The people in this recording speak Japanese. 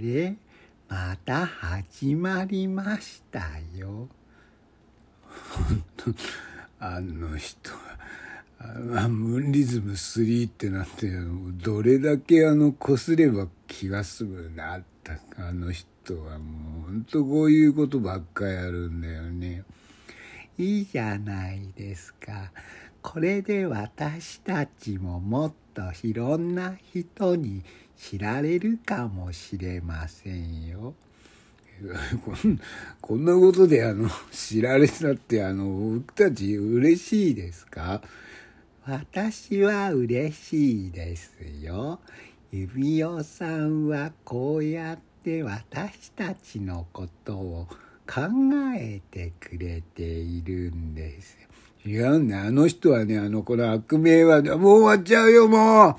れまた始まりましたよ。あの人は、ムーンリズム3ってなって、どれだけあの、擦れば気が済むなった、あの人はもう、ほんとこういうことばっかやるんだよね。いいじゃないですか。これで私たちももっといろんな人に知られるかもしれませんよ。こんなことであの、知られたってあの、僕たち嬉しいですか？私は嬉しいですよ。指輪さんはこうやって私たちのことを考えてくれているんですよ。違うんだ。あの人はね、あの、この悪名は、もう終わっちゃうよ、もう